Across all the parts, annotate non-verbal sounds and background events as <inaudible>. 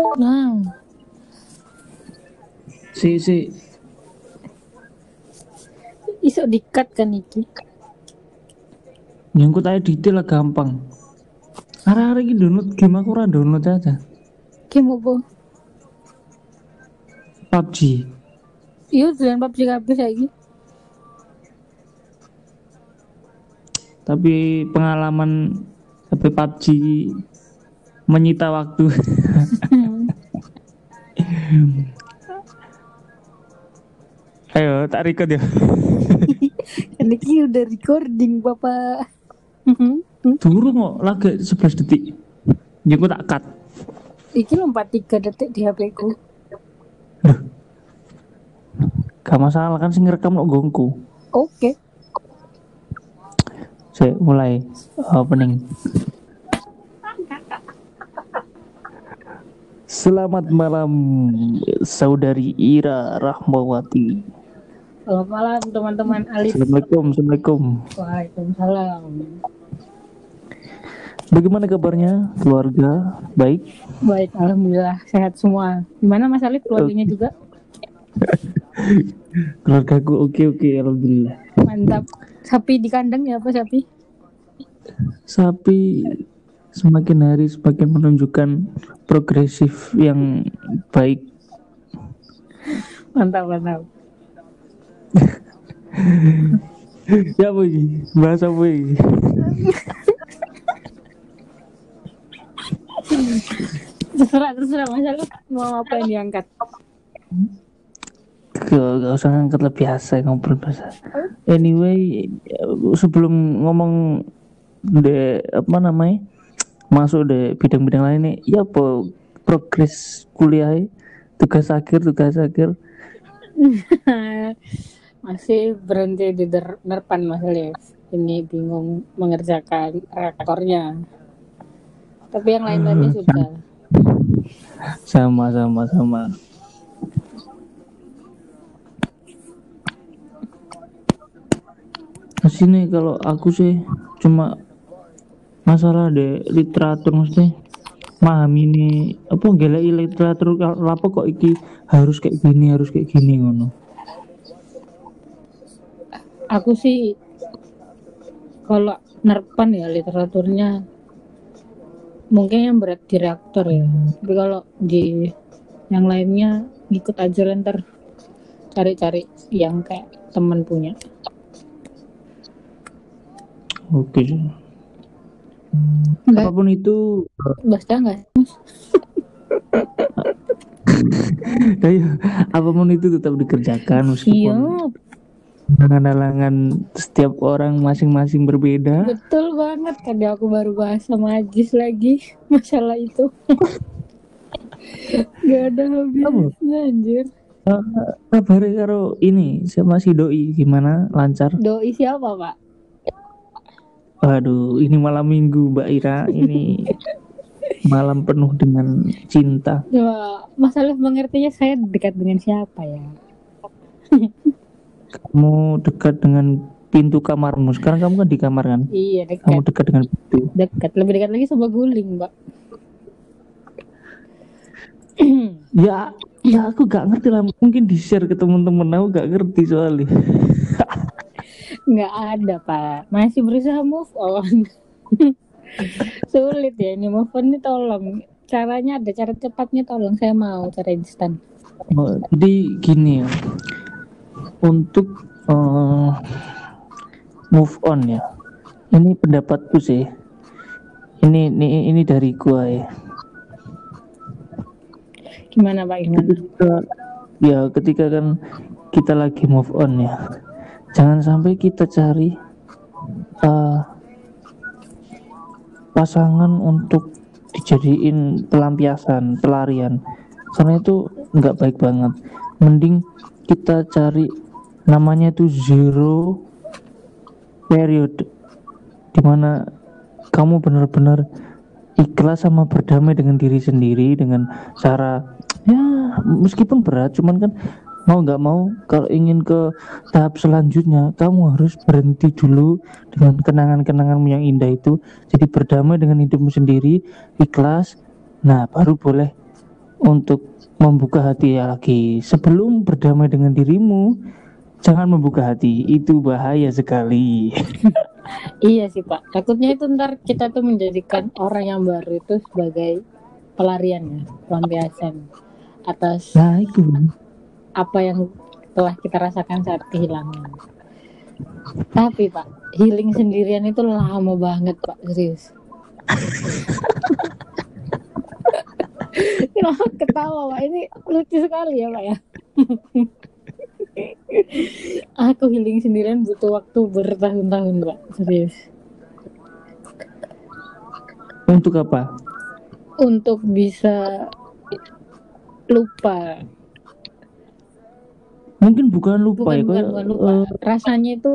Nah, Si si iso dikat kan iki. nyangkut aja detail lah gampang. Arah-arah ini download game aku ora download aja. Game apa? PUBG. Iya, dolan PUBG kabeh saiki. Tapi pengalaman HP PUBG menyita waktu. <laughs> Ayo, tak record ya. <laughs> Kan iki udah recording, Bapak. <laughs> Turu kok lagi 11 detik. Ya aku tak cut. iki lompat 3 detik di HP ku. Gak masalah kan sing ngerekam lo gongku. Oke. Saya mulai opening. Selamat malam saudari Ira Rahmawati. Selamat malam teman-teman Alif. Assalamualaikum, Assalamualaikum. Waalaikumsalam. Bagaimana kabarnya keluarga? Baik. Baik, alhamdulillah sehat semua. Gimana Mas Alif keluarganya juga? <laughs> Keluargaku oke oke alhamdulillah. Mantap. Sapi di kandang ya apa sapi? Sapi semakin hari semakin menunjukkan progresif yang baik. Mantap, mantap. Ya apa ini? Bahasa apa ini? Terserah, terserah Mas Alif mau apa yang diangkat. Gak, gak usah ngangkat lah biasa ngobrol biasa. Anyway, sebelum ngomong de apa namanya masuk de bidang-bidang lain nih, ya apa progres kuliah tugas akhir tugas akhir <laughs> Masih berhenti di der- nerpan Mas Alif. Ini bingung mengerjakan rekornya. Tapi yang lain-lainnya sudah. sama sama sama. Sini kalau aku sih cuma masalah de literatur mesti memahami ini apa gelek literatur apa kok iki harus kayak gini harus kayak gini ngono Aku sih kalau nerpan ya literaturnya mungkin yang berat di reaktor ya. Tapi kalau di yang lainnya ikut aja lah, ntar cari-cari yang kayak teman punya. oke Enggak, apa pun itu basta enggak? <laughs> apa pun itu tetap dikerjakan meskipun Siap, halangan setiap orang masing-masing berbeda betul banget. Tadi aku baru bahas sama Ajis lagi <laughs> masalah itu. <laughs> Gak ada habisnya anjir. kabarnya karo ini sama si doi gimana lancar Doi siapa pak? Waduh, ini malam minggu Mbak Ira. Ini malam penuh dengan cinta. Coba Mas Alif mengertinya saya dekat dengan siapa ya? <laughs> Kamu dekat dengan pintu kamarmu. Sekarang kamu kan di kamar kan? Iya Kamu dekat, dekat dengan pintu. dekat. Lebih dekat lagi sama guling, Mbak. <clears throat> Ya, ya aku gak ngerti lah. Mungkin di share ke temen-temen aku gak ngerti soalnya. <laughs> Nggak ada, Pak. Masih berusaha move on. <laughs> Sulit ya ini move on ini tolong. Caranya ada cara cepatnya tolong. Saya mau cara instan. Oh, Jadi gini ya. Untuk eh, move on ya. Ini pendapatku sih. Ini ini ini dari gua ya. Gimana, Pak? Gimana? ketika ya ketika kan kita lagi move on ya jangan sampai kita cari eh, pasangan untuk dijadiin pelampiasan pelarian karena itu nggak baik banget mending kita cari namanya itu zero period di mana kamu benar-benar ikhlas sama berdamai dengan diri sendiri dengan cara ya meskipun berat cuman kan mau nggak mau kalau ingin ke tahap selanjutnya kamu harus berhenti dulu dengan kenangan-kenanganmu yang indah itu. Jadi berdamai dengan hidupmu sendiri ikhlas. Nah baru boleh untuk membuka hati lagi. Sebelum berdamai dengan dirimu jangan membuka hati itu bahaya sekali <laughs> Iya sih Pak. Takutnya itu ntar kita tuh menjadikan orang yang baru itu sebagai pelarian ya, pelampiasan atas nah itu apa yang telah kita rasakan saat kehilangan. Tapi Pak, healing sendirian itu lama banget Pak, serius. <laughs> Kenapa ketawa Pak? Ini lucu sekali ya Pak ya. <laughs> Aku healing sendirian butuh waktu bertahun-tahun Pak, serius. untuk apa? Untuk bisa lupa. Mungkin bukan lupa bukan ya bukan, bukan lupa. eh, rasanya itu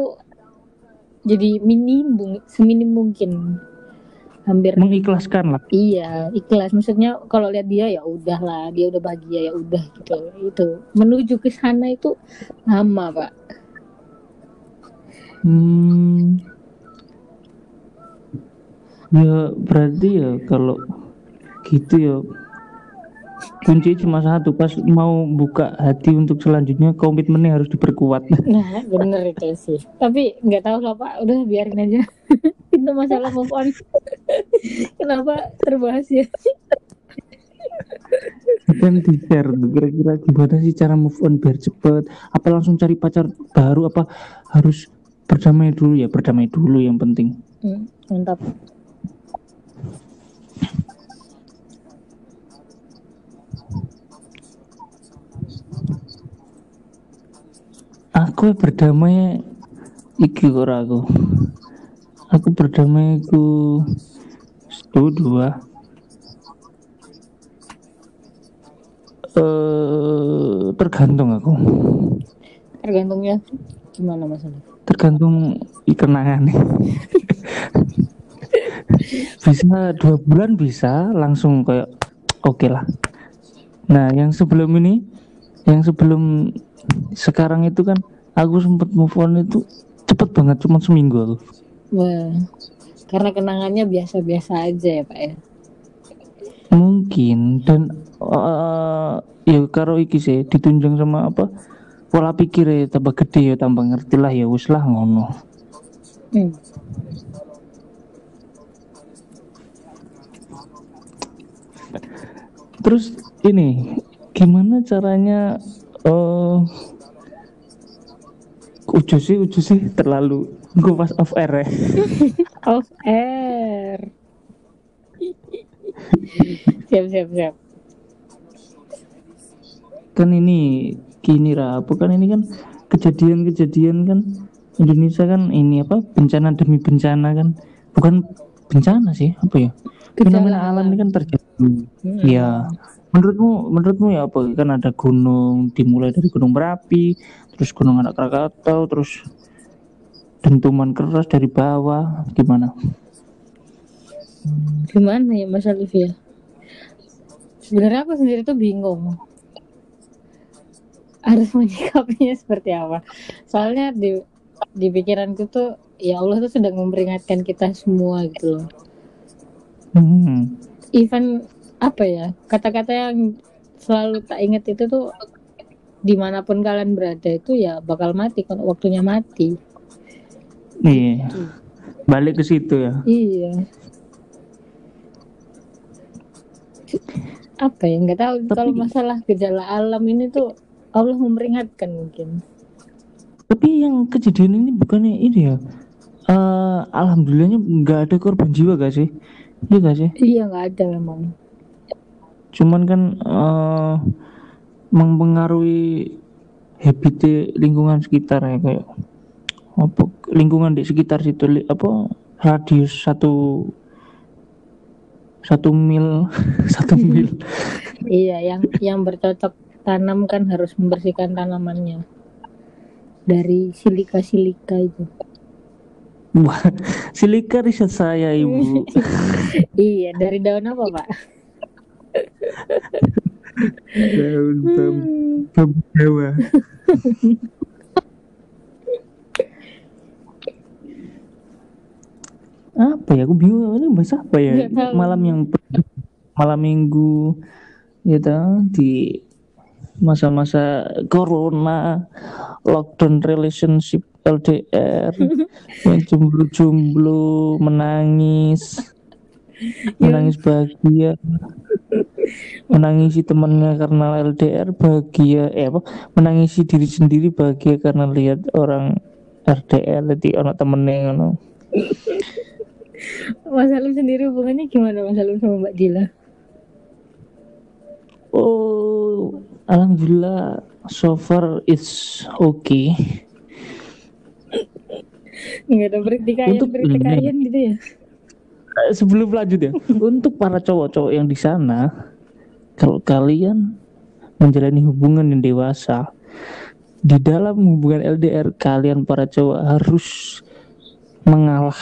jadi minim seminim mungkin hampir mengikhlaskan lah. Iya ikhlas. Maksudnya kalau lihat dia ya udah lah dia udah bahagia ya udah gitu. Itu menuju ke sana itu lama pak. Hmm. Ya berarti ya kalau gitu ya kunci cuma satu pas mau buka hati untuk selanjutnya komitmennya harus diperkuat. <laughs> nah bener itu sih tapi nggak tahu lah pak udah biarin aja <laughs> itu masalah move on kenapa terbahas ya Kan di share kira-kira gimana sih cara move on biar cepet? Apa langsung cari pacar baru? Apa harus berdamai dulu ya? Berdamai dulu yang penting. Hmm, mantap Aku berdamai iki ora aku. Aku berdamai ku satu dua. Eh tergantung aku. tergantungnya gimana masalah Tergantung kenangan <laughs> bisa dua bulan bisa langsung kayak oke lah. Nah yang sebelum ini, yang sebelum sekarang itu kan aku sempet move on itu cepet banget cuma seminggu aku. Wah, karena kenangannya biasa-biasa aja ya Pak ya. mungkin dan eh, ya karo iki sih ditunjang sama apa pola pikir ya tambah gede ya tambah ngerti lah ya wis lah ngono Hmm. terus ini gimana caranya eh uju sih uju sih terlalu gue pas off air ya <laughs> Off air. siap siap siap. kan ini gini ra bukan ini kan kejadian-kejadian kan Indonesia kan ini apa bencana demi bencana kan bukan bencana sih apa ya fenomena alam ini kan terjadi Hmm. Iya. Menurutmu menurutmu ya apa kan ada gunung dimulai dari gunung berapi, terus gunung anak Krakatau, terus dentuman keras dari bawah gimana? Gimana ya Mas Alif ya? Sebenarnya aku sendiri tuh bingung. Harus <laughs> menyikapinya seperti apa? Soalnya di di pikiranku tuh ya Allah tuh sedang memperingatkan kita semua gitu loh. Hmm. Even apa ya kata-kata yang selalu tak ingat itu tuh di mana pun kalian berada itu ya bakal mati kalau waktunya mati. Iya. Balik ke situ ya. Iya. Apa ya nggak tahu kalau masalah gejala alam ini tuh Allah memperingatkan mungkin. Tapi yang kejadian ini bukannya ini ya. Eh alhamdulillahnya nggak ada korban jiwa gak sih? Iya gak sih? Iya nggak ada memang. Cuman kan eh mempengaruhi habit lingkungan sekitar ya kayak apa lingkungan di sekitar situ li- apa radius satu satu mil <laughs> satu mil Iya yang yang bercocok tanam kan harus membersihkan tanamannya dari silika-silika itu. Wah, <laughs> silika riset saya ibu <laughs> Iya dari daun apa pak? Daun bambu Hmm. bambu apa ya? Aku bingung. Ini bahasa apa ya? Tahu. malam yang malam minggu. Gitu di masa-masa corona lockdown relationship LDR yang jomblo-jomblo menangis menangis bahagia menangisi temannya karena LDR bahagia eh apa menangisi diri sendiri bahagia karena lihat orang RDR jadi anak temennya ngono Mas Salim sendiri hubungannya gimana Mas Salim sama Mbak Dila? oh alhamdulillah so far it's okay Nggak ada pertikaian Untuk pertikaian gitu ya? Eh, sebelum lanjut ya <laughs> untuk para cowok-cowok yang di sana kalau kalian menjalani hubungan yang dewasa di dalam hubungan LDR kalian para cowok harus mengalah <laughs>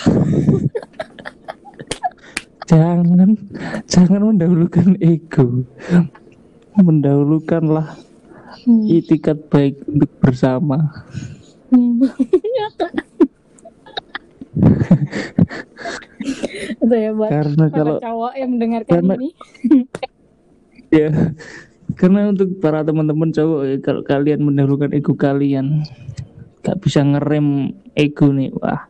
jangan jangan mendahulukan ego mendahulukanlah Hmm. itikat baik untuk bersama Hmm. <laughs> Ya buat karena kalau cowok yang mendengarkan karena- ini. <laughs> ya karena untuk para teman-teman cowok ya, kalau kalian mendahulukan ego kalian gak bisa ngerem ego nih wah.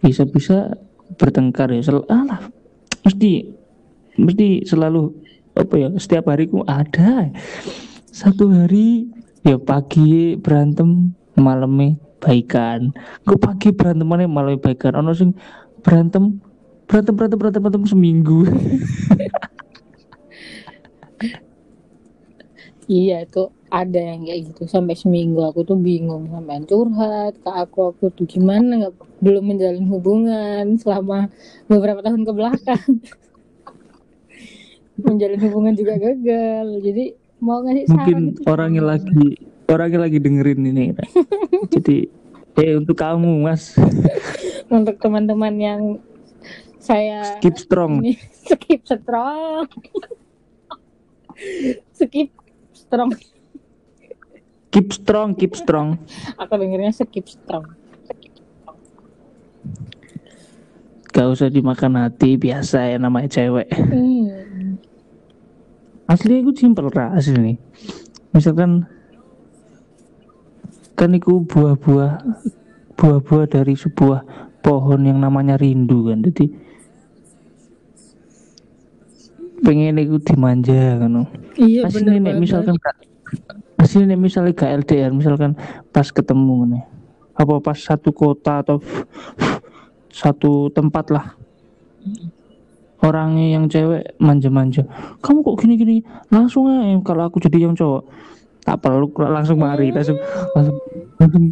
Bisa-bisa bertengkar ya sel alah mesti mesti selalu apa ya setiap hariku ada. Satu hari ya pagi berantem malamnya baikan. Kok pagi berantemannya malamnya baikan? Ono sing berantem berantem berantem berantem berantem seminggu <laughs> Iya itu ada yang kayak gitu. Sampai seminggu aku tuh bingung sampai curhat ke aku. Aku tuh gimana nggak belum menjalin hubungan selama beberapa tahun ke belakang. <laughs> Menjalin hubungan juga gagal. Jadi mau ngasih saran mungkin itu orangnya lagi orangnya lagi dengerin ini <laughs> jadi eh untuk kamu mas. <laughs> Untuk teman-teman yang saya keep strong. ini skip strong. Skip strong. Keep strong keep strong. Aku dengernya skip strong. Gak usah dimakan hati biasa ya namanya cewek. Hmm. asli itu simpel ra asli nih. Misalkan kan itu buah-buah buah-buah dari sebuah pohon yang namanya rindu kan. Jadi pengen itu dimanja kan iya bener nek misalkan gak nek misalnya gak LDR misalkan pas ketemu nih apa pas satu kota atau satu tempat lah. Orangnya yang cewek manja-manja. Kamu kok gini-gini? Langsung aja kalau aku jadi yang cowok. Tak perlu langsung mari langsung langsung langsung,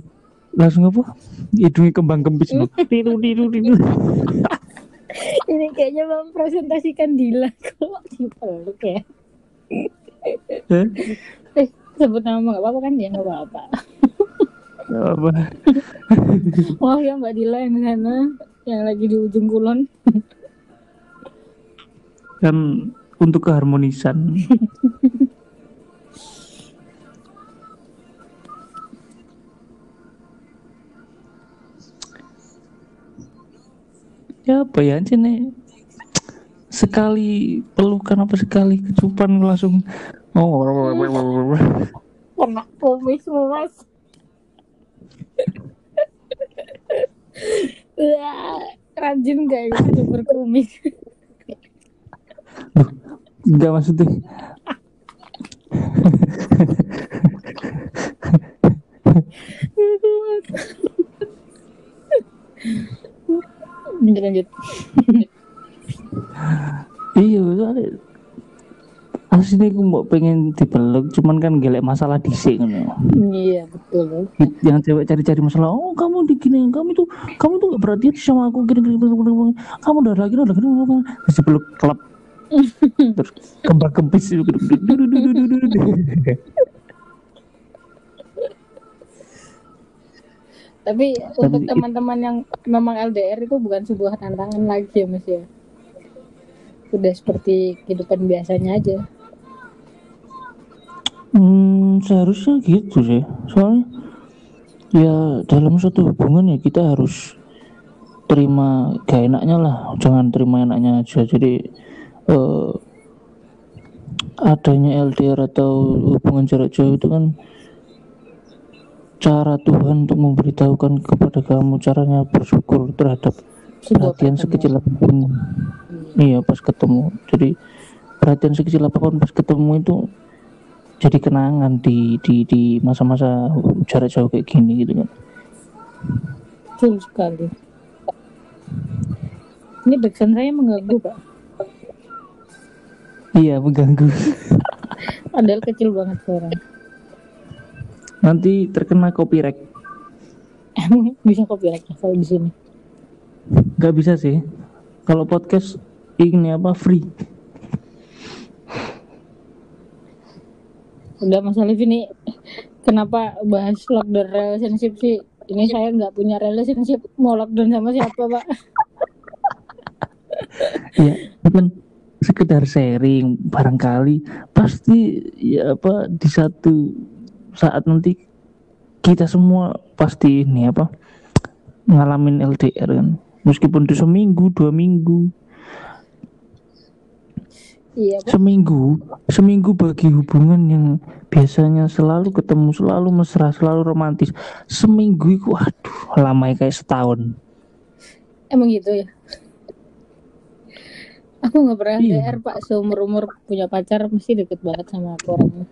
langsung apa? Hidungnya kembang kempis tiru tiru tiru <laughs> <laughs> ini kayaknya mempresentasikan Dila kok dipeluk ya. Eh, eh sebut nama nggak apa-apa kan? Ya nggak apa-apa. Nggak apa <laughs> maaf ya Mbak Dila yang di sana yang lagi di ujung kulon. Kan untuk keharmonisan <laughs> ya apa ya nih? Sekali pelukan apa sekali kecupan langsung. Oh kena kumismu mas. Wah, rajin gak ya cukur kumis? Enggak maksudnya lanjut lanjut. <laughs> Iya soalnya aslinya aku mau pengen dipeluk cuman kan gelek masalah disik ngono. Iya betul. Yang cewek cari-cari masalah oh kamu digini kamu tuh kamu tuh gak perhatian sama aku gini gini, gini, gini, gini. kamu udah lagi udah lagi terus dipeluk kelap. <laughs> Terus kembang kempis itu tapi untuk teman-teman yang memang LDR itu bukan sebuah tantangan lagi ya mas ya udah seperti kehidupan biasanya aja Hmm, seharusnya gitu sih. Soalnya ya dalam suatu hubungan ya kita harus terima gak enaknya lah, jangan terima enaknya aja. Jadi eh adanya LDR atau hubungan jarak jauh itu kan cara Tuhan untuk memberitahukan kepada kamu caranya bersyukur terhadap Sebuah perhatian sekecil apa pun iya pas ketemu jadi perhatian sekecil apa pun pas ketemu itu jadi kenangan di di di masa-masa jarak jauh kayak gini gitu kan Betul sekali. Ini backsound saya mengganggu, Pak. iya mengganggu Padahal kecil banget suara. Nanti terkena copyright Emang <laughs> bisa copyright ya kalau di sini? nggak bisa sih kalau podcast ini apa free Udah Mas Alif ini kenapa bahas lockdown relationship sih? Ini saya nggak punya relationship mau lockdown sama siapa, Pak? <laughs> ya kan sekedar sharing barangkali pasti ya apa di satu saat nanti kita semua pasti ini apa ngalamin LDR kan meskipun itu seminggu dua minggu Iya, Pak. seminggu seminggu bagi hubungan yang biasanya selalu ketemu selalu mesra selalu romantis seminggu itu waduh lama kayak setahun Emang gitu ya? Aku nggak pernah Iya. LDR, Pak. Seumur umur punya pacar mesti deket banget sama aku orangnya.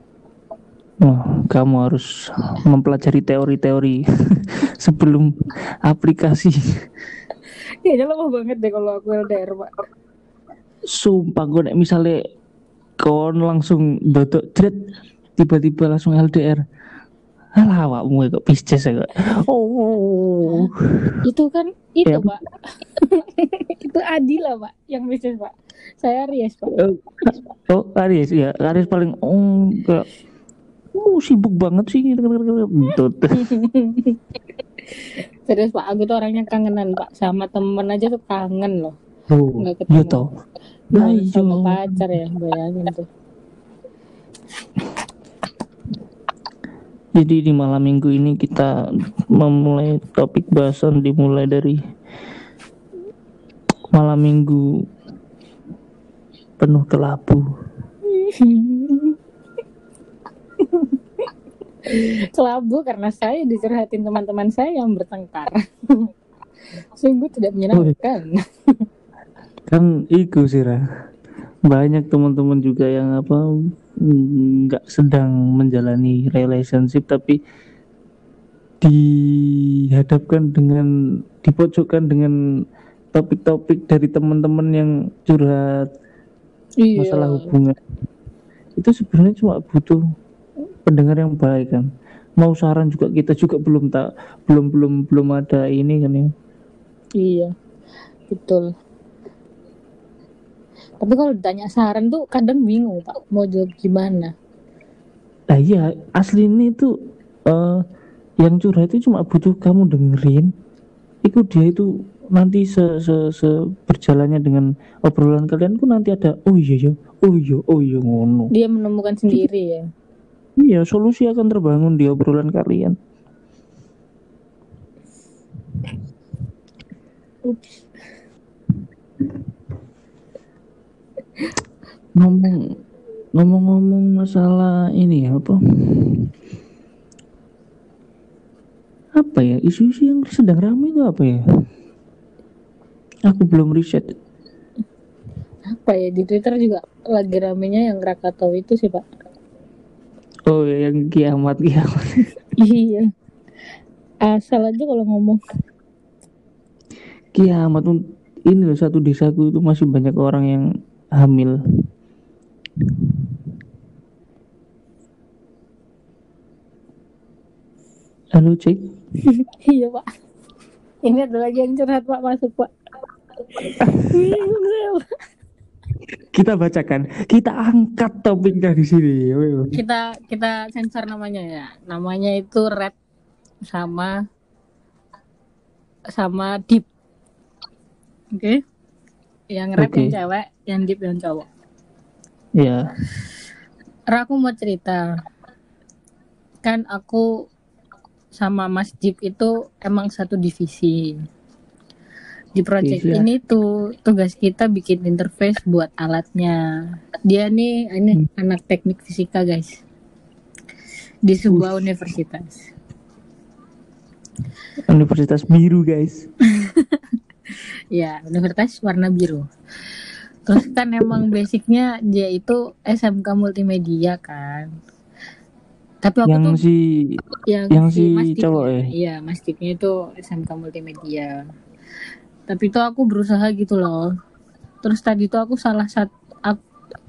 Wah, kamu harus mempelajari teori-teori <laughs> sebelum aplikasi. Kayaknya lama banget deh kalau aku LDR, Pak. Sumpah gue nek misalnya kon langsung dodok jret tiba-tiba langsung LDR. Alah awakmu kok pisces ya kok. Oh. Itu kan itu, Ya. Pak. <laughs> itu Adila, Pak, yang bisnis, Pak. Saya Aries, Pak. Oh, Aries ya. Aries paling oh kayak Oh, sibuk banget sih gitu. Entut. <laughs> Serius, Pak. Aku tuh orangnya kangenan, Pak. Sama temen aja tuh kangen loh. Oh, Nggak ketemu. iya toh. Nah, Nah, sama iya. pacar ya, bayangin tuh. Jadi di malam minggu ini kita memulai topik bahasan dimulai dari malam minggu penuh kelabu. <laughs> Kelabu karena saya dicurhatin teman-teman saya yang bertengkar. Sungguh tidak menyenangkan. Kan iku sih Ra. Banyak teman-teman juga yang apa nggak sedang menjalani relationship tapi dihadapkan dengan dipojokkan dengan topik-topik dari teman-teman yang curhat Iya. masalah hubungan itu sebenarnya cuma butuh pendengar yang baik kan mau saran juga kita juga belum tak belum belum belum ada ini kan ya Iya, betul. Tapi kalau ditanya saran tuh kadang bingung pak, mau jawab gimana? nah iya asli ini tuh eh, yang curhat itu cuma butuh kamu dengerin itu dia itu nanti se, se, se berjalannya dengan obrolan kalian tuh nanti ada oh iya ya oh iya oh iya ngono Dia menemukan sendiri ya. Iya solusi akan terbangun di obrolan kalian Ups. ngomong ngomong-ngomong masalah ini ya apa apa ya isu-isu yang sedang ramai itu apa ya aku belum riset Apa ya di Twitter juga lagi ramenya yang Krakatau itu sih pak. Oh ya, yang kiamat kiamat <laughs> iya. Asal aja kalau ngomong. kiamat ini loh satu desaku itu masih banyak orang yang hamil halo cek <laughs> iya pak. Ini ada lagi yang curhat pak masuk pak. <laughs> Bingung saya pak. Kita bacakan kita angkat topiknya di sini. Kita kita sensor namanya ya. Namanya itu red sama sama deep. Oke. Yang red Oke. yang cewek, yang deep yang cowok. ya Ra, aku mau cerita. Kan aku sama Mas Jeep itu emang satu divisi. Di project Iya. ini tuh tugas kita bikin interface buat alatnya dia nih ini anak teknik fisika guys di sebuah universitas Universitas biru guys. <laughs> ya universitas warna biru terus kan emang basicnya dia itu SMK multimedia kan tapi aku yang tuh si yang, yang si si cowok ya. ya? Iya, Mas Dipnya itu SMK Multimedia. Tapi itu aku berusaha gitu loh. Terus tadi tuh aku salah satu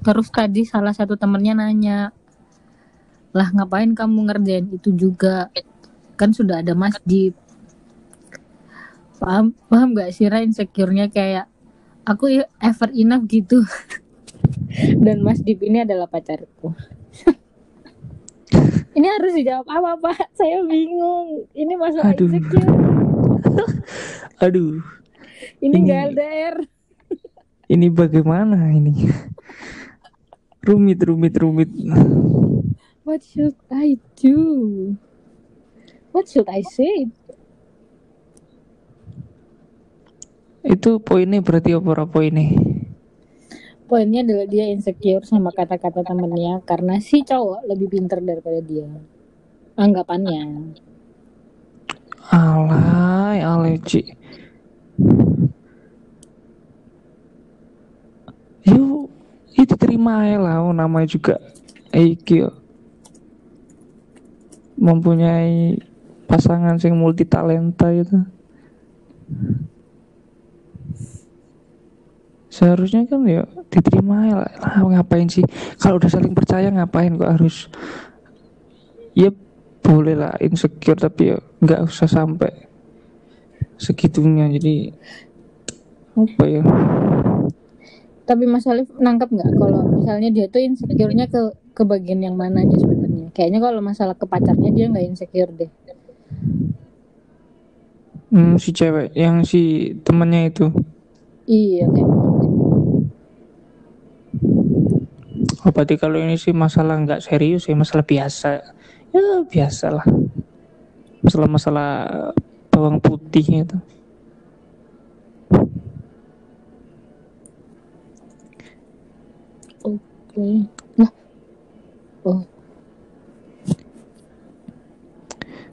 terus tadi salah satu temennya nanya, "Lah ngapain kamu ngerjain itu juga? Kan sudah ada Mas Dip." Paham paham gak sih Ra insecure-nya kayak aku ever enough gitu. <laughs> Dan Mas Dip ini adalah pacarku. <laughs> Ini harus dijawab apa Pak? Saya bingung. Ini masalah Aduh. insecure. <laughs> Aduh, Ini Ini- nggak LDR. ini bagaimana ini? rumit, rumit, rumit. What should I do? What should I say? Itu poinnya berarti apa poinnya? Poinnya adalah dia insecure sama kata-kata temennya karena si cowok lebih pintar daripada dia. Anggapannya. Alay, alay, Ci. Yuk, itu terima aja lah, oh, namanya juga yo. mempunyai pasangan sing multi talenta itu. Seharusnya kan ya diterima lah. Lah, ngapain sih? Kalau udah saling percaya ngapain kok harus ya boleh lah insecure tapi ya nggak usah sampai segitunya. Jadi apa ya? Tapi Mas Alif nangkap nggak kalau misalnya dia tuh insecure-nya ke ke bagian yang mananya sebenarnya? Kayaknya kalau masalah ke pacarnya dia nggak insecure deh. hmm, si cewek yang si temennya itu. Iya kayak oh, berarti kalau ini sih masalah nggak serius ya masalah biasa. Ya biasa lah. Masalah-masalah bawang putih itu oke. Lah. Oh.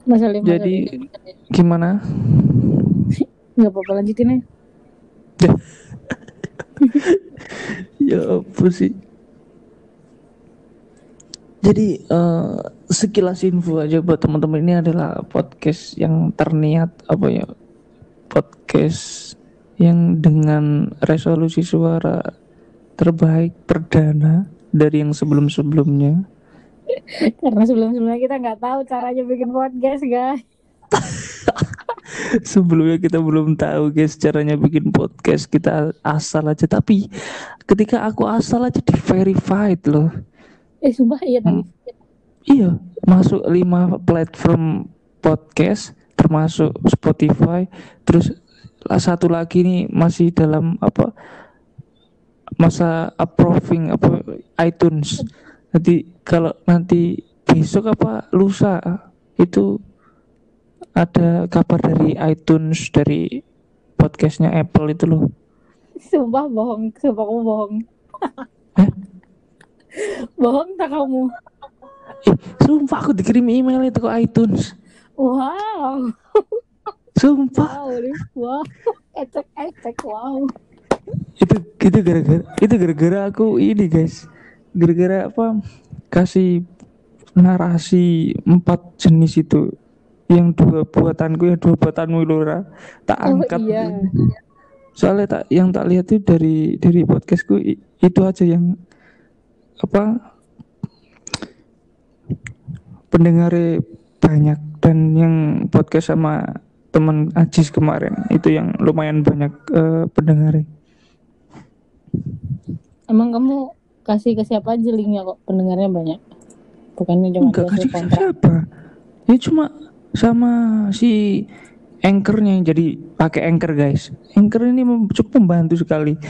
Mas Alif, Mas jadi Alif. gimana nggak apa-apa lanjutin aja. <laughs> ya apa sih jadi eh, sekilas info aja buat teman-teman. Ini adalah podcast yang terniat apa ya podcast yang dengan resolusi suara terbaik perdana dari yang sebelum-sebelumnya. <laughs> Karena sebelum-sebelumnya kita nggak tahu caranya bikin podcast, guys. <laughs> sebelumnya kita belum tahu guys caranya bikin podcast. Kita asal aja. Tapi ketika aku asal aja di verified loh. Eh, sumpah iya tadi. Iya, masuk lima platform podcast termasuk Spotify. Terus satu lagi nih masih dalam apa masa approving apa iTunes. Nanti kalau nanti besok apa lusa itu ada kabar dari iTunes dari podcastnya Apple itu loh. Sumpah bohong, sumpah kamu bohong. Hah? bohong tak kamu? Eh, sumpah aku dikirim email itu ke iTunes. Wow, Sumpah. wow, wow. Ecek, ecek, wow. itu itu gara-gara itu gara-gara aku ini guys gara-gara apa kasih narasi empat jenis itu yang dua buatanku yang dua buatanmu Lora tak Oh angkat iya. soalnya tak yang tak lihat itu dari dari podcastku itu aja yang apa pendengarnya banyak dan yang podcast sama teman Ajis kemarin itu yang lumayan banyak eh, pendengarnya. Emang kamu kasih ke siapa aja linknya kok? Pendengarnya banyak? Bukannya cuma Enggak kasih ke siapa? Ya cuma sama si anchornya yang jadi pakai anchor guys. Anchor ini cukup membantu sekali.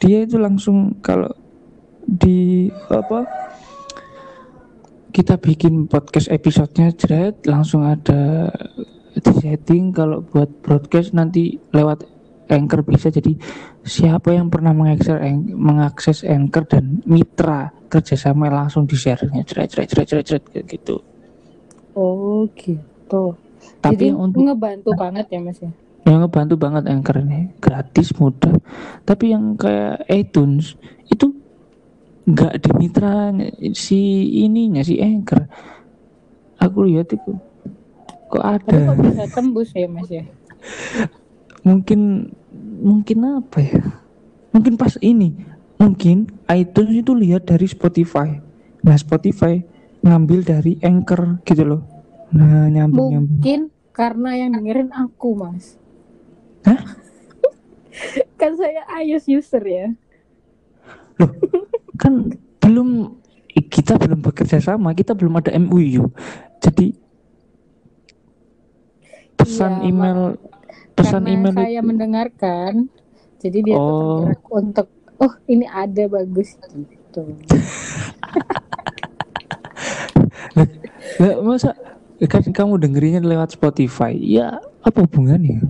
Dia itu langsung kalau di apa kita bikin podcast episodenya jeret langsung ada di setting. Kalau buat broadcast nanti lewat Anchor bisa. Jadi siapa yang pernah mengakses mengakses Anchor dan mitra kerjasama langsung di share-nya ceret ceret ceret ceret kayak gitu. Oh gitu. tapi Jadi untuk ngebantu banget ya mas ya. yang ngebantu banget Anchor ini gratis mudah. Tapi yang kayak iTunes itu nggak di mitra si ininya si Anchor aku lihat itu kok ada kok bisa tembus ya mas ya? mungkin mungkin apa ya mungkin pas ini mungkin iTunes itu lihat dari Spotify nah Spotify ngambil dari Anchor gitu loh nah nyambung nyambung Mungkin karena yang dengerin aku mas. Hah? <laughs> kan saya iOS user ya. loh kan belum kita belum bekerja sama kita belum ada MUU jadi pesan Iya, email pesan karena email saya itu mendengarkan, jadi dia Oh. untuk oh ini ada bagus gitu. Lah, masa kan kamu dengerinnya lewat Spotify ya apa hubungannya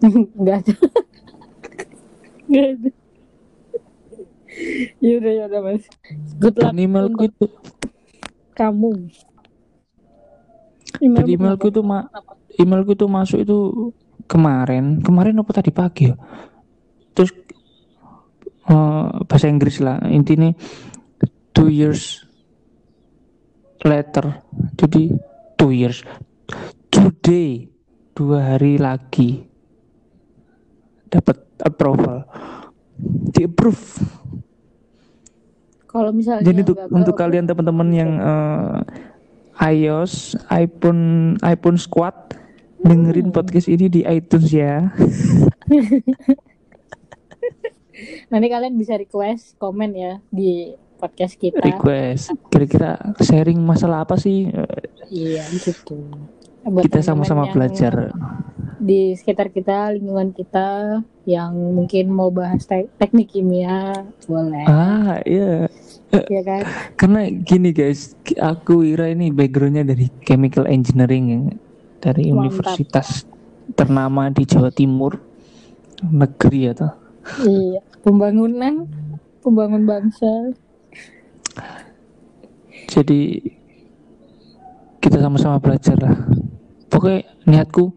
<laughs> Enggak ada. <laughs> Enggak ada. Yaudah yaudah mas. Good luck untuk itu kamu. Jadi emailku itu ma emailku itu masuk itu kemarin, kemarin apa tadi? Pagi ya? Terus eh, bahasa Inggris lah, intinya two years later. Jadi two years. Today dua hari lagi. Dapat approval. Di approve Kalau misalnya jadi untuk untuk kalian teman-teman yang eh, iOS, iPhone, iPhone Squad dengerin podcast ini di iTunes ya. <laughs> nanti kalian bisa request komen ya di podcast kita. Request. Kira-kira sharing masalah apa sih? Iya gitu. Buat Kita sama-sama belajar. di sekitar kita, lingkungan kita yang mungkin mau bahas te- teknik kimia, boleh. Ah, iya. Ya kan? Karena gini guys, aku Ira ini backgroundnya dari chemical engineering ya. dari Mantap. universitas ternama di Jawa Timur negeri ya toh. Iya, pembangunan, pembangun bangsa. Jadi kita sama-sama belajar lah. Pokoknya niatku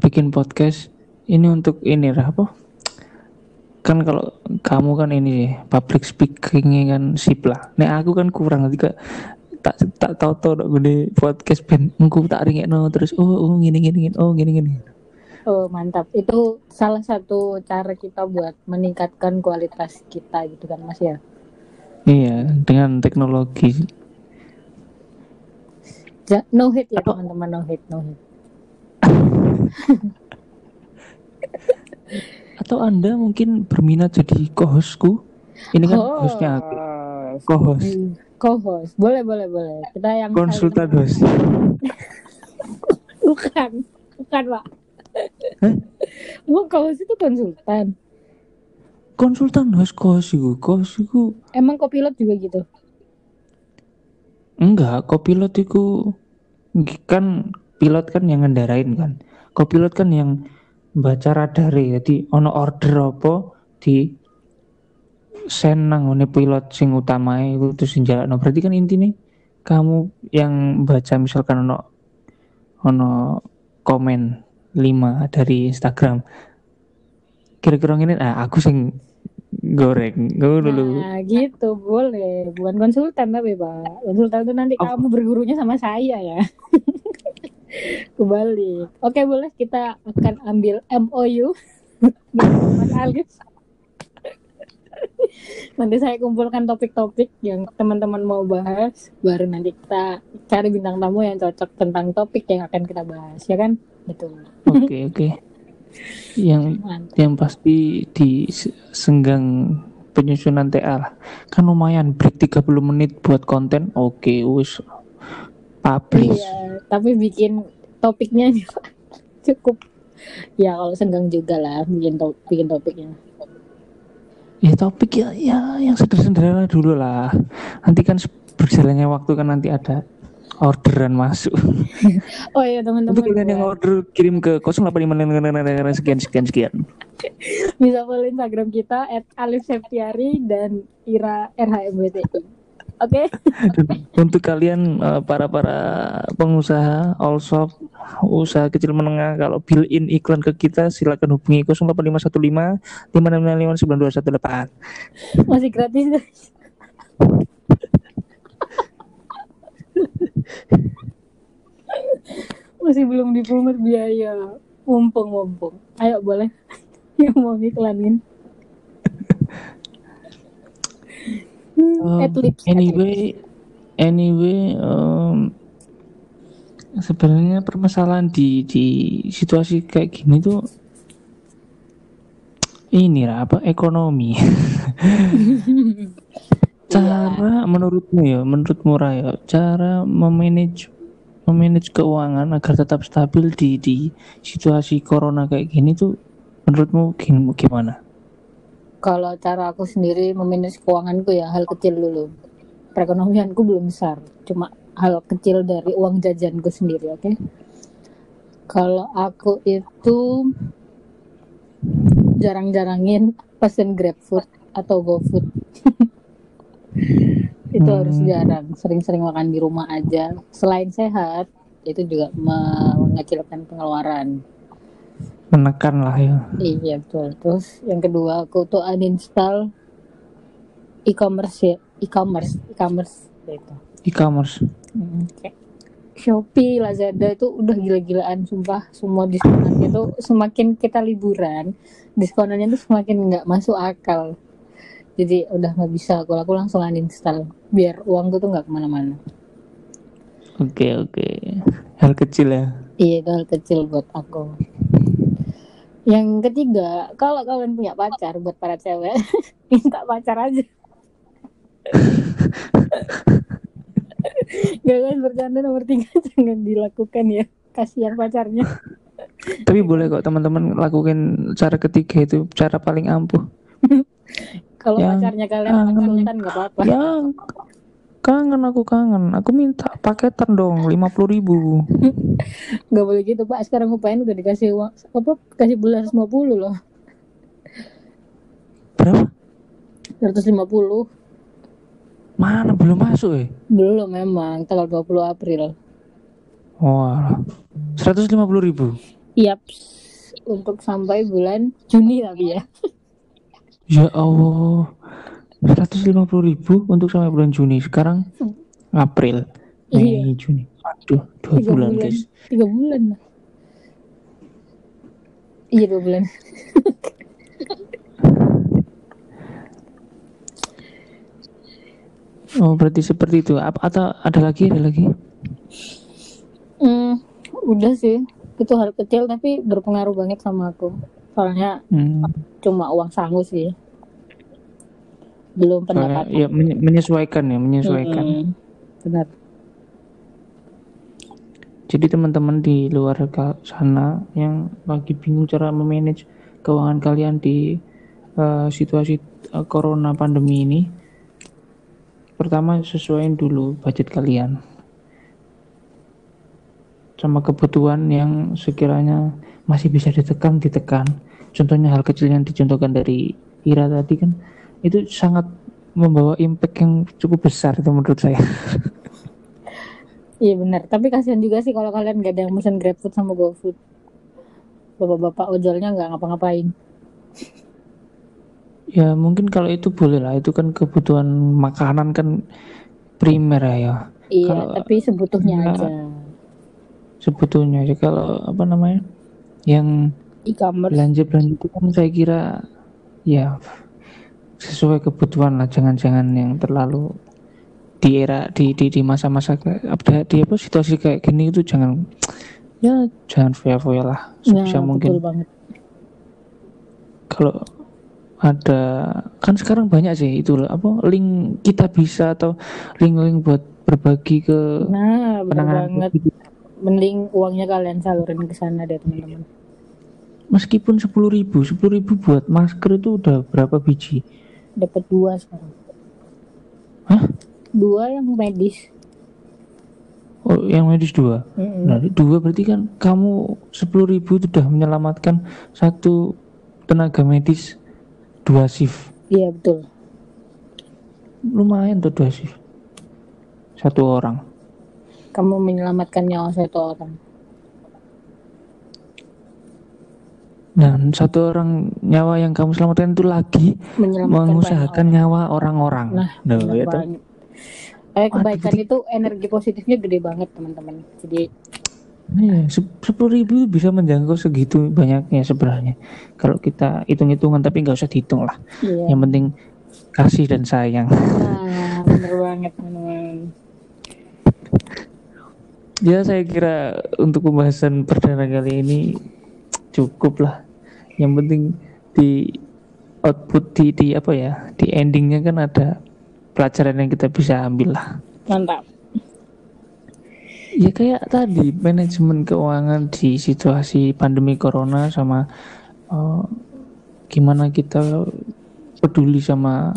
bikin podcast ini untuk ini lah apa? Kan kalau kamu kan ini sih public speakingnya kan sip lah. Nek aku kan kurang nanti kak tak tak tahu tahu dok gede podcast pen engku tak ringekno terus oh oh gini gini gini oh gini gini Oh mantap, itu salah satu cara kita buat meningkatkan kualitas kita gitu kan mas ya. iya dengan teknologi Ja- no hate ya teman-teman, no hate, no hate. <laughs> atau anda mungkin berminat jadi co-hostku ini kan hostnya aku co-host Hmm, Co-host, boleh boleh boleh. Kita yang konsultan host <laughs> Bukan, bukan pak. Hah? Emang co-host itu konsultan. konsultan host co-host Emang kopilot juga gitu. Enggak, kopilot itu kan pilot kan yang ngendarain kan. Kopilot kan yang baca radar jadi ono order apa di send nang ngene pilot sing utama itu terus sing jalakno. Berarti kan intine kamu yang baca misalkan ono ono komen 5 dari Instagram. Kira-kira ngene ah aku sing goreng. Ngono dulu. Nah gitu boleh. Bukan konsultan tapi pak. Konsultan itu nanti Oh. kamu bergurunya sama saya ya. <laughs> Kembali. Oke boleh kita akan ambil MOU dengan <laughs> Mas Alif. nanti saya kumpulkan topik-topik yang teman-teman mau bahas. Baru nanti kita cari bintang tamu yang cocok tentang topik yang akan kita bahas ya kan? Betul. Oke, oke. Yang Mantap. yang pasti di se- senggang penyusunan TA lah. Kan lumayan break 30 menit buat konten. Oke, wis publish. Iya, tapi bikin topiknya cukup. Ya kalau senggang juga lah bikin to- bikin topiknya. Ya topik ya ya yang sederhana dulu lah. Nanti kan berjalannya waktu kan nanti ada orderan masuk. Oh iya teman-teman. Untuk kalian yang order kirim ke 085 sekian sekian sekian. bisa follow Instagram kita @alif_septiari dan Ira RHMBTI. Oke. <laughs> Untuk kalian uh, para para pengusaha all shop usaha kecil menengah kalau bill in iklan ke kita silakan hubungi 08515 565 Masih gratis guys. Masih belum dipungut biaya. Mumpung mumpung. Ayo boleh <laughs> yang mau iklanin. <laughs> Um, anyway, anyway, um, sebenarnya permasalahan di di situasi kayak gini tuh ini lah apa ekonomi. <laughs> cara menurutmu ya, menurutmu Raya, cara memanage memanage keuangan agar tetap stabil di di situasi corona kayak gini tuh menurutmu gimana? Kalau cara aku sendiri memanage keuanganku ya hal kecil dulu. Perekonomianku belum besar, cuma hal kecil dari uang jajanku sendiri, oke? Okay? Kalau aku itu jarang-jarangin pesen GrabFood atau GoFood. <laughs> itu hmm. harus jarang, sering-sering makan di rumah aja. Selain sehat, itu juga mengecilkan pengeluaran menekan lah ya. Iya betul. Terus yang kedua aku tuh uninstall e-commerce ya. E-commerce e-commerce itu. E-commerce. Hmm, Shopee, Lazada itu udah gila-gilaan sumpah. Semua diskonannya tuh semakin kita liburan diskonannya tuh semakin nggak masuk akal. Jadi udah nggak bisa aku aku langsung uninstall biar uangku tuh nggak ke mana-mana. Oke okay, oke. Okay. hal kecil ya. Iya itu hal kecil buat aku yang ketiga, kalau kalian punya pacar buat para cewek, <laughs> minta pacar aja. <laughs> Gak kan bercanda nomor tiga <laughs> jangan dilakukan ya, kasihan pacarnya. Tapi boleh kok teman-teman lakukan cara ketiga itu cara paling ampuh. kalau pacarnya kalian anak sultan nggak apa-apa. Yang kangen aku kangen. Aku minta paketan dong lima puluh ribu. <laughs> Nggak boleh gitu pak. Sekarang upain udah dikasih uang apa kasih bulan lima puluh loh. Berapa? seratus lima puluh. Mana? Belum masuk ya belum memang. Tanggal 20 April. Wah seratus lima puluh ribu. Iya untuk sampai bulan Juni tapi ya. Ya Allah 150 ribu untuk sampai bulan Juni. Sekarang April. Mei iya. Juni. Aduh dua tiga bulan, bulan. guys. Tiga bulan. Iya dua bulan. <laughs> Oh berarti seperti itu. Apa atau ada lagi ada lagi? Hmm, udah sih. Itu hal kecil tapi berpengaruh banget sama aku. Soalnya hmm. cuma uang sangu sih belum pendapatan. ya menyesuaikan ya menyesuaikan. Hmm, benar. Jadi teman-teman di luar sana yang lagi bingung cara memanage keuangan kalian di uh, situasi uh, corona pandemi ini, pertama sesuaiin dulu budget kalian sama kebutuhan yang sekiranya masih bisa ditekan ditekan. Contohnya hal kecil yang dicontohkan dari Ira tadi kan itu sangat membawa impact yang cukup besar itu menurut saya. iya benar, tapi kasihan juga sih kalau kalian gak ada yang pesan GrabFood sama GoFood. Bapak-bapak ojolnya nggak ngapa-ngapain. Ya mungkin kalau itu boleh lah, itu kan kebutuhan makanan kan primer ya. Iya, kalau, tapi sebutuhnya ya, aja. Sebetulnya aja kalau apa namanya yang e-commerce belanja belanja itu kan saya kira ya sesuai kebutuhan lah jangan-jangan yang terlalu di era di di di masa-masa update di apa situasi kayak gini itu jangan <tsk> ya jangan foya-foya lah. Sebisa nah, mungkin. kalau ada kan sekarang banyak sih itu apa link kita bisa atau link-link buat berbagi ke nah benar banget. Mending uangnya kalian salurin ke sana deh teman-teman. Meskipun sepuluh ribu sepuluh ribu buat masker itu udah berapa biji dapat dua sekarang Hah? dua yang medis oh yang medis dua. Mm-mm. Nah, dua berarti kan kamu sepuluh ribu sudah menyelamatkan satu tenaga medis dua shift. Iya betul. Lumayan tuh dua shift. Satu orang. Kamu menyelamatkan nyawa satu orang. Dan satu orang nyawa yang kamu selamatkan itu lagi mengusahakan nyawa orang-orang. Nah, Nah, itu. banget. Eh, kebaikan itu energi positifnya gede banget teman-teman. Jadi Iya, sepuluh ribu bisa menjangkau segitu banyaknya sebenarnya. Kalau kita hitung-hitungan, tapi nggak usah dihitung lah. iya. Yang penting kasih dan sayang. Nah, <laughs> bener banget teman-teman. Ya saya kira untuk pembahasan perdana kali ini cukup lah. Yang penting di output di, di apa ya di endingnya kan ada pelajaran yang kita bisa ambil lah. Mantap. Ya kayak tadi manajemen keuangan di situasi pandemi corona sama eh, gimana kita peduli sama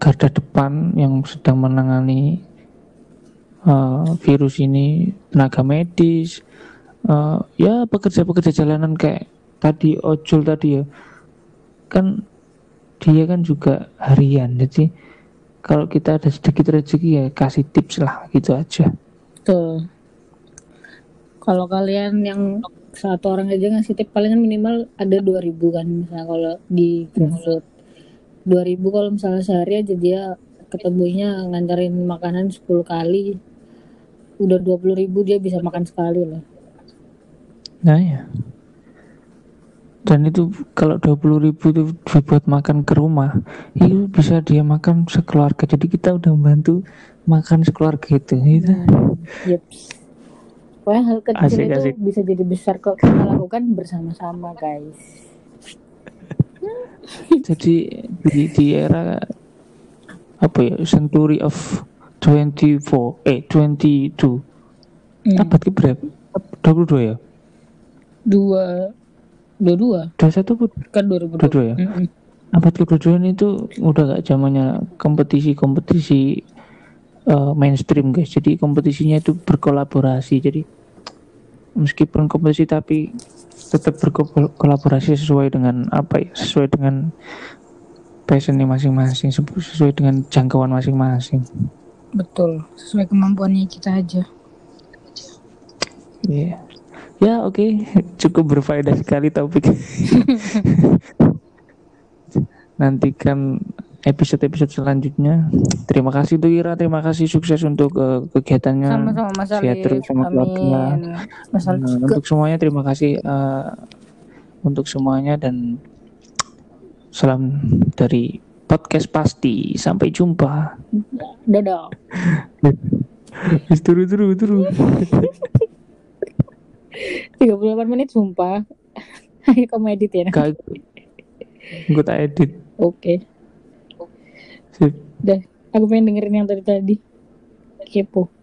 garda depan yang sedang menangani eh, virus ini tenaga medis eh, ya pekerja-pekerja jalanan kayak tadi ojol tadi ya kan dia kan juga harian jadi kalau kita ada sedikit rezeki ya kasih tips lah gitu aja Tuh. Kalau kalian yang satu orang aja ngasih tip palingan minimal ada 2000 kan misalnya kalau di GrabFood. 2000 kalau misalnya sehari aja dia ketemunya nganterin makanan 10 kali udah 20.000 dia bisa makan sekali lah. Nah ya. Dan itu kalau 20 ribu itu dibuat makan ke rumah, itu bisa dia makan sekeluarga. Jadi kita udah membantu makan sekeluarga itu. Gitu. Yeps. Pokoknya hal kecil Asik, itu asik. bisa jadi besar kok kita lakukan bersama-sama guys. <laughs> Jadi di, di era apa ya century of 24 eh 22 Hmm. abad ke berapa 22 ya Dua, dua dua 21 pun kan 2022. 22 ya Mm-mm. abad ke-22 itu udah gak zamannya kompetisi-kompetisi eh, mainstream guys. Jadi kompetisinya itu berkolaborasi. Jadi meskipun kompetisi tapi tetap berkolaborasi sesuai dengan apa ya? Sesuai dengan passionnya masing-masing, sesuai dengan jangkauan masing-masing. Betul, sesuai kemampuannya kita aja. Iya. Ya oke, <laughs> cukup berfaedah sekali topik. <laughs> Nantikan episode-episode selanjutnya. Terima kasih tuh Ira, terima kasih sukses untuk eh, kegiatannya. Sama-sama Mas Sehat terus sama keluarga. Amin. Mas Alif Nah, untuk semuanya terima kasih eh, untuk semuanya dan salam dari podcast pasti. Sampai jumpa. Dadah. Turu turu turu. 38 menit sumpah. <laughs> Ayo kamu edit ya. Kak, gue tak edit. Oke. Sip. Dah, aku pengen dengerin yang tadi tadi. Kepo.